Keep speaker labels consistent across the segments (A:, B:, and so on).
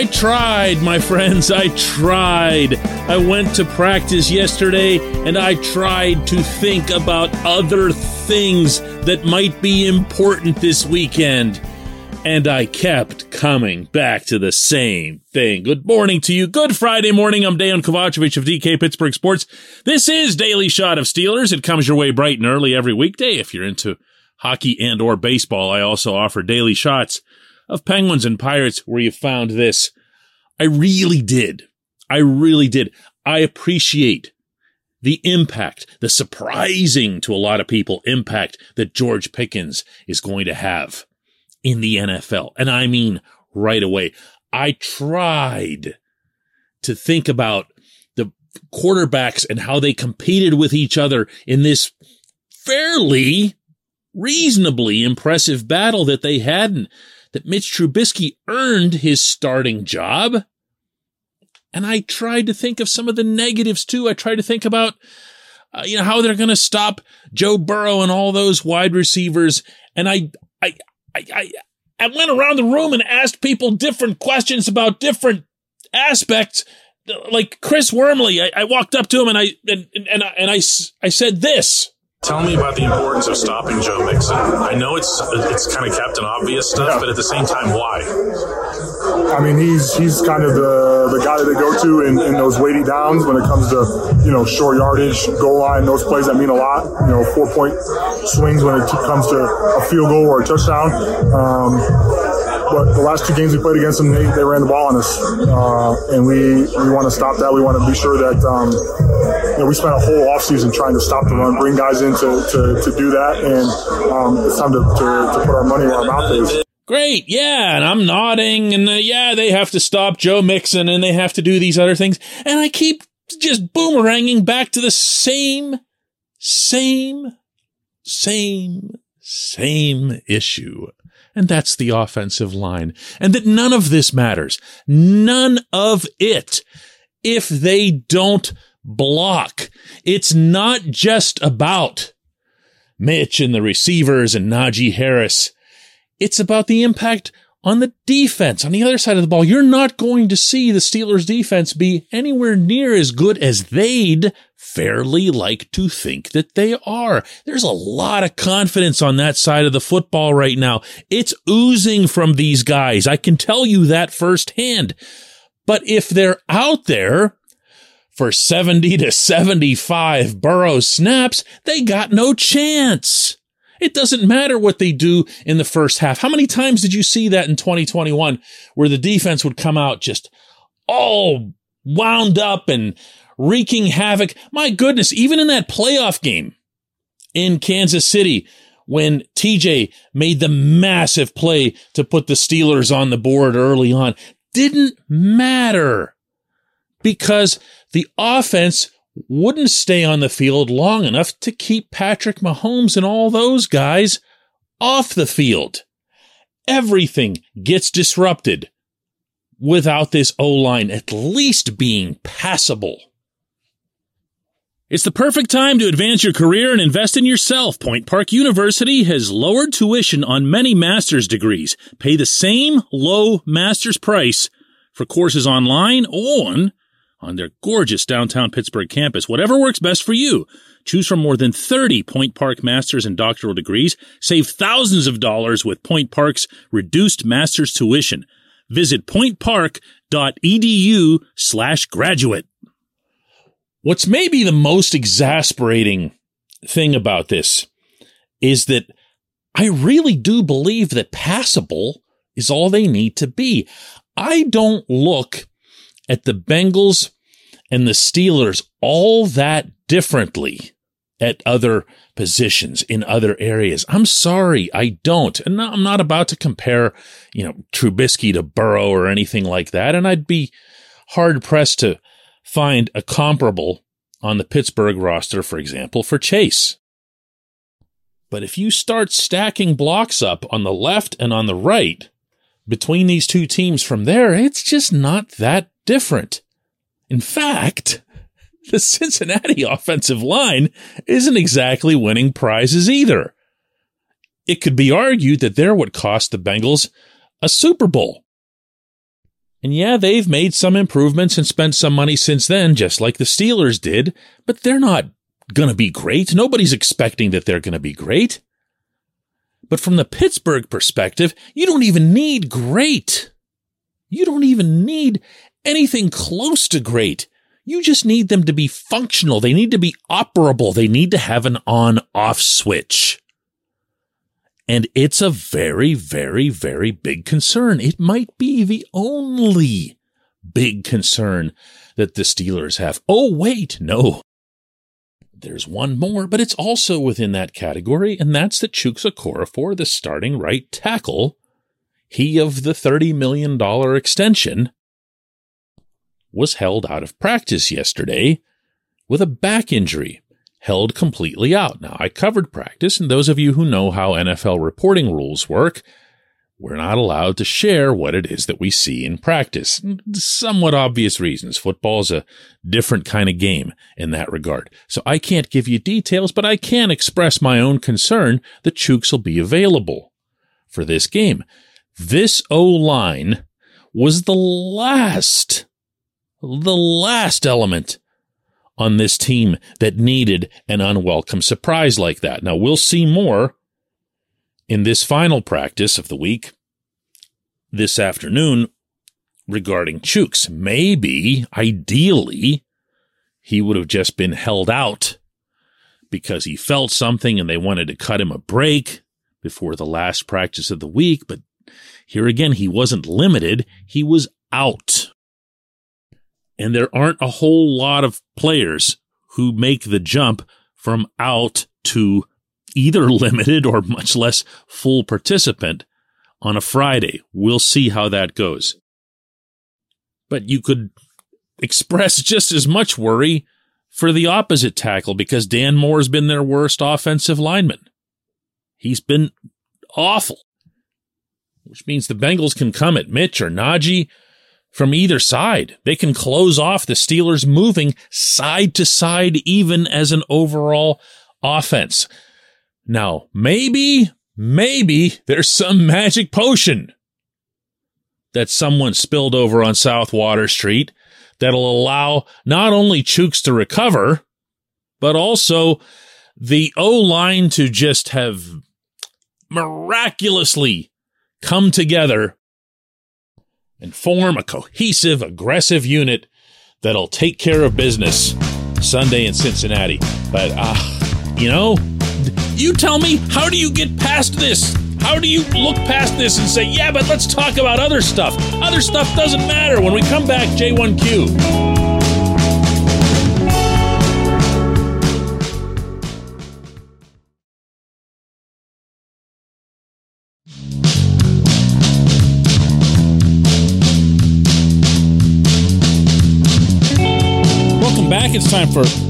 A: I tried, my friends. I tried. I went to practice yesterday and I tried to think about other things that might be important this weekend. And I kept coming back to the same thing. Good morning to you. Good Friday morning. I'm Dejan Kovacevic of DK Pittsburgh Sports. This is Daily Shot of Steelers. It comes your way bright and early every weekday. If you're into hockey and or baseball, I also offer daily shots of Penguins and Pirates where you found this. I really did. I really did. I appreciate the impact, the surprising to a lot of people impact that George Pickens is going to have in the NFL. And I mean right away. I tried to think about the quarterbacks and how they competed with each other in this fairly reasonably impressive battle that they had and that Mitch Trubisky earned his starting job. And I tried to think of some of the negatives too. I tried to think about, uh, you know, how they're going to stop Joe Burrow and all those wide receivers. And I, I, I, I, I went around the room and asked people different questions about different aspects. Like Chris Wormley, I, I walked up to him and I, and, and, and I, and I, I said this.
B: Tell me about the importance of stopping Joe Mixon. I know it's it's kind of Captain Obvious stuff, yeah. but at the same time, why?
C: I mean, he's he's kind of the the guy that they go to in, in those weighty downs when it comes to you know short yardage, goal line, those plays that mean a lot. You know, four point swings when it comes to a field goal or a touchdown. Um, but the last two games we played against them, they, they ran the ball on us, uh, and we we want to stop that. We want to be sure that um, you know, we spent a whole offseason trying to stop the run, bring guys in to, to, to do that, and um, it's time to, to, to put our money where our mouth is.
A: Great, yeah, and I'm nodding, and uh, yeah, they have to stop Joe Mixon, and they have to do these other things, and I keep just boomeranging back to the same, same, same, same issue and that's the offensive line. And that none of this matters. None of it. If they don't block, it's not just about Mitch and the receivers and Najee Harris. It's about the impact on the defense on the other side of the ball. You're not going to see the Steelers defense be anywhere near as good as they'd fairly like to think that they are. There's a lot of confidence on that side of the football right now. It's oozing from these guys. I can tell you that firsthand. But if they're out there for 70 to 75 Burrow snaps, they got no chance. It doesn't matter what they do in the first half. How many times did you see that in 2021 where the defense would come out just all wound up and wreaking havoc? My goodness, even in that playoff game in Kansas City, when TJ made the massive play to put the Steelers on the board early on, didn't matter because the offense wouldn't stay on the field long enough to keep Patrick Mahomes and all those guys off the field. Everything gets disrupted without this O line at least being passable. It's the perfect time to advance your career and invest in yourself. Point Park University has lowered tuition on many master's degrees. Pay the same low master's price for courses online or on their gorgeous downtown Pittsburgh campus. Whatever works best for you. Choose from more than 30 Point Park master's and doctoral degrees. Save thousands of dollars with Point Park's reduced master's tuition. Visit pointpark.edu slash graduate. What's maybe the most exasperating thing about this is that I really do believe that passable is all they need to be. I don't look at the Bengals and the Steelers all that differently at other positions in other areas. I'm sorry, I don't. And I'm not about to compare, you know, Trubisky to Burrow or anything like that. And I'd be hard pressed to find a comparable on the Pittsburgh roster, for example, for Chase. But if you start stacking blocks up on the left and on the right between these two teams from there, it's just not that different. In fact, the Cincinnati offensive line isn't exactly winning prizes either. It could be argued that they're what cost the Bengals a Super Bowl. And yeah, they've made some improvements and spent some money since then, just like the Steelers did, but they're not going to be great. Nobody's expecting that they're going to be great. But from the Pittsburgh perspective, you don't even need great. You don't even need anything close to great. You just need them to be functional. They need to be operable. They need to have an on off switch. And it's a very, very, very big concern. It might be the only big concern that the Steelers have. Oh, wait, no. There's one more, but it's also within that category, and that's the Chuks Okorafor, the starting right tackle. He of the $30 million extension was held out of practice yesterday with a back injury, held completely out. Now, I covered practice, and those of you who know how NFL reporting rules work, we're not allowed to share what it is that we see in practice. Somewhat obvious reasons. Football is a different kind of game in that regard. So I can't give you details, but I can express my own concern that Chuks will be available for this game. This O line was the last the last element on this team that needed an unwelcome surprise like that. Now we'll see more in this final practice of the week this afternoon regarding Chuks. Maybe, ideally, he would have just been held out because he felt something and they wanted to cut him a break before the last practice of the week. But here again, he wasn't limited. He was out. And there aren't a whole lot of players who make the jump from out to either limited or much less full participant on a Friday. We'll see how that goes. But you could express just as much worry for the opposite tackle because Dan Moore's been their worst offensive lineman. He's been awful, which means the Bengals can come at Mitch or Najee from either side. They can close off the Steelers moving side to side, even as an overall offense. Now, maybe, maybe there's some magic potion that someone spilled over on South Water Street that'll allow not only Chuks to recover, but also the O line to just have miraculously come together and form a cohesive, aggressive unit that'll take care of business Sunday in Cincinnati. But, uh, you know, you tell me, how do you get past this? How do you look past this and say, yeah, but let's talk about other stuff? Other stuff doesn't matter. When we come back, J1Q. Welcome back. It's time for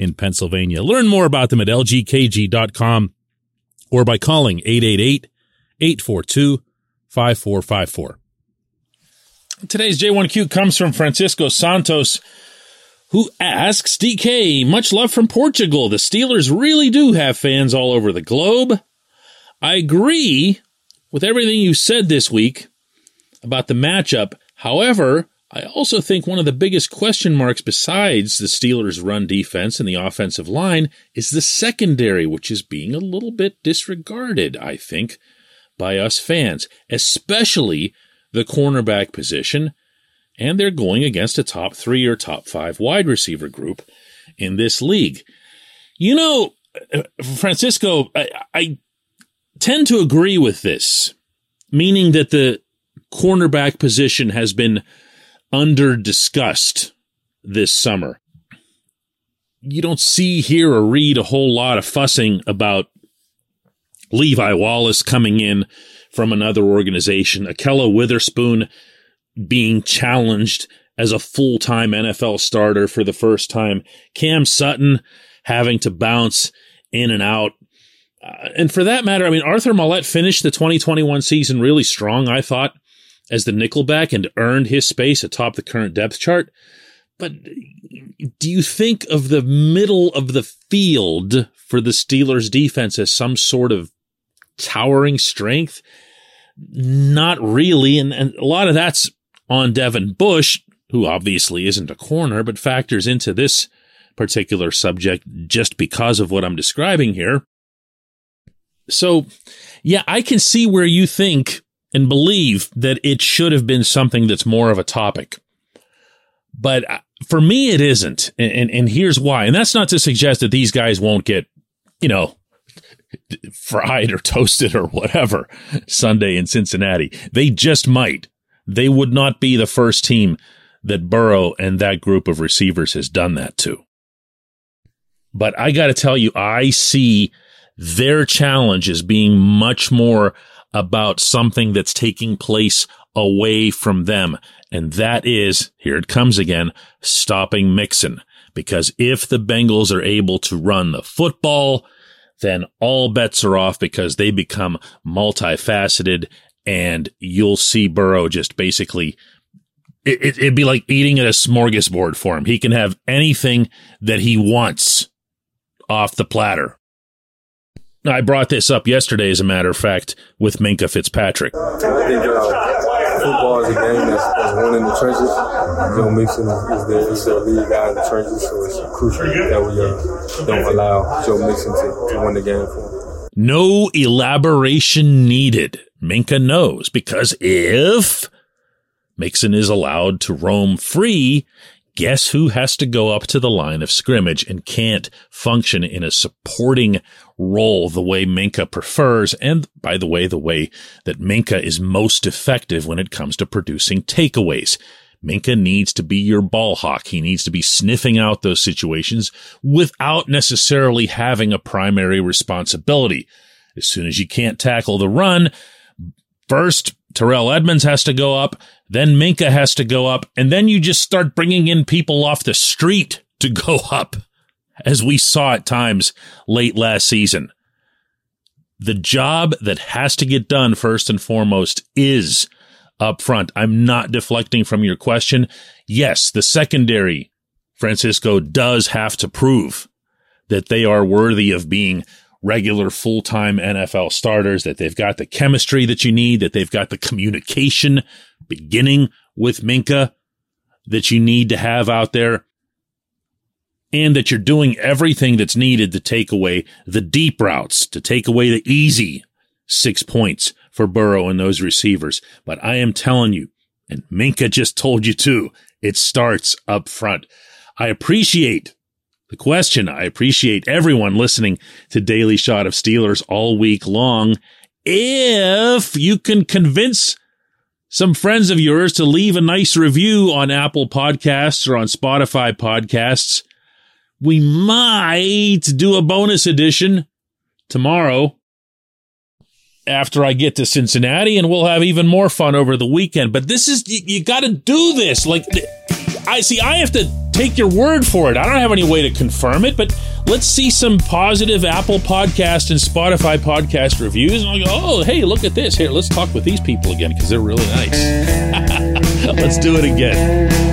A: in Pennsylvania. Learn more about them at lgkg.com or by calling 888-842-5454. Today's J1Q comes from Francisco Santos, who asks, DK, much love from Portugal. The Steelers really do have fans all over the globe. I agree with everything you said this week about the matchup. However, I also think one of the biggest question marks besides the Steelers' run defense and the offensive line is the secondary, which is being a little bit disregarded, I think, by us fans, especially the cornerback position. And they're going against a top three or top five wide receiver group in this league. You know, Francisco, I, I tend to agree with this, meaning that the cornerback position has been under discussed this summer. You don't see, hear, or read a whole lot of fussing about Levi Wallace coming in from another organization, Ahkello Witherspoon being challenged as a full time NFL starter for the first time. Cam Sutton having to bounce in and out. Uh, and for that matter, I mean, Arthur Maulet finished the 2021 season really strong, I thought, as the nickelback and earned his space atop the current depth chart. But do you think of the middle of the field for the Steelers defense as some sort of towering strength? Not really. And, and a lot of that's on Devin Bush, who obviously isn't a corner, but factors into this particular subject just because of what I'm describing here. So, yeah, I can see where you think and believe that it should have been something that's more of a topic. But uh, for me, it isn't. And, and, and here's why. And that's not to suggest that these guys won't get, you know, fried or toasted or whatever Sunday in Cincinnati. They just might. They would not be the first team that Burrow and that group of receivers has done that to. But I got to tell you, I see their challenge as being much more about something that's taking place away from them. And that is, here it comes again, stopping Mixon. Because if the Bengals are able to run the football, then all bets are off because they become multifaceted and you'll see Burrow just basically it, would be like eating at a smorgasbord for him. He can have anything that he wants off the platter. I brought this up yesterday, as a matter of fact, with Minkah Fitzpatrick.
D: I think uh, football is a game that's, that's won in the trenches. Joe Mixon is, the, is the lead guy in the trenches, so it's crucial that we uh, don't allow Joe Mixon to, to win the game for him.
A: No elaboration needed. Minkah knows because if Mixon is allowed to roam free, guess who has to go up to the line of scrimmage and can't function in a supporting role the way Minkah prefers. And by the way, the way that Minkah is most effective when it comes to producing takeaways. Minkah needs to be your ball hawk. He needs to be sniffing out those situations without necessarily having a primary responsibility. As soon as you can't tackle the run, first Terrell Edmunds has to go up, then Minkah has to go up, and then you just start bringing in people off the street to go up, as we saw at times late last season. The job that has to get done first and foremost is up front. I'm not deflecting from your question. Yes, the secondary, Francisco does have to prove that they are worthy of being regular full time NFL starters, that they've got the chemistry that you need, that they've got the communication beginning with Minkah that you need to have out there, and that you're doing everything that's needed to take away the deep routes, to take away the easy six points for Burrow and those receivers. But I am telling you, and Minkah just told you too, it starts up front. I appreciate the question. I appreciate everyone listening to Daily Shot of Steelers all week long. If you can convince some friends of yours to leave a nice review on Apple Podcasts or on Spotify Podcasts, we might do a bonus edition tomorrow after I get to Cincinnati and we'll have even more fun over the weekend. But this is, you, you got to do this. Like, I see, I have to take your word for it. I don't have any way to confirm it, but let's see some positive Apple Podcast and Spotify podcast reviews. And I'll go, oh, hey, look at this. Here, let's talk with these people again because they're really nice. let's do it again.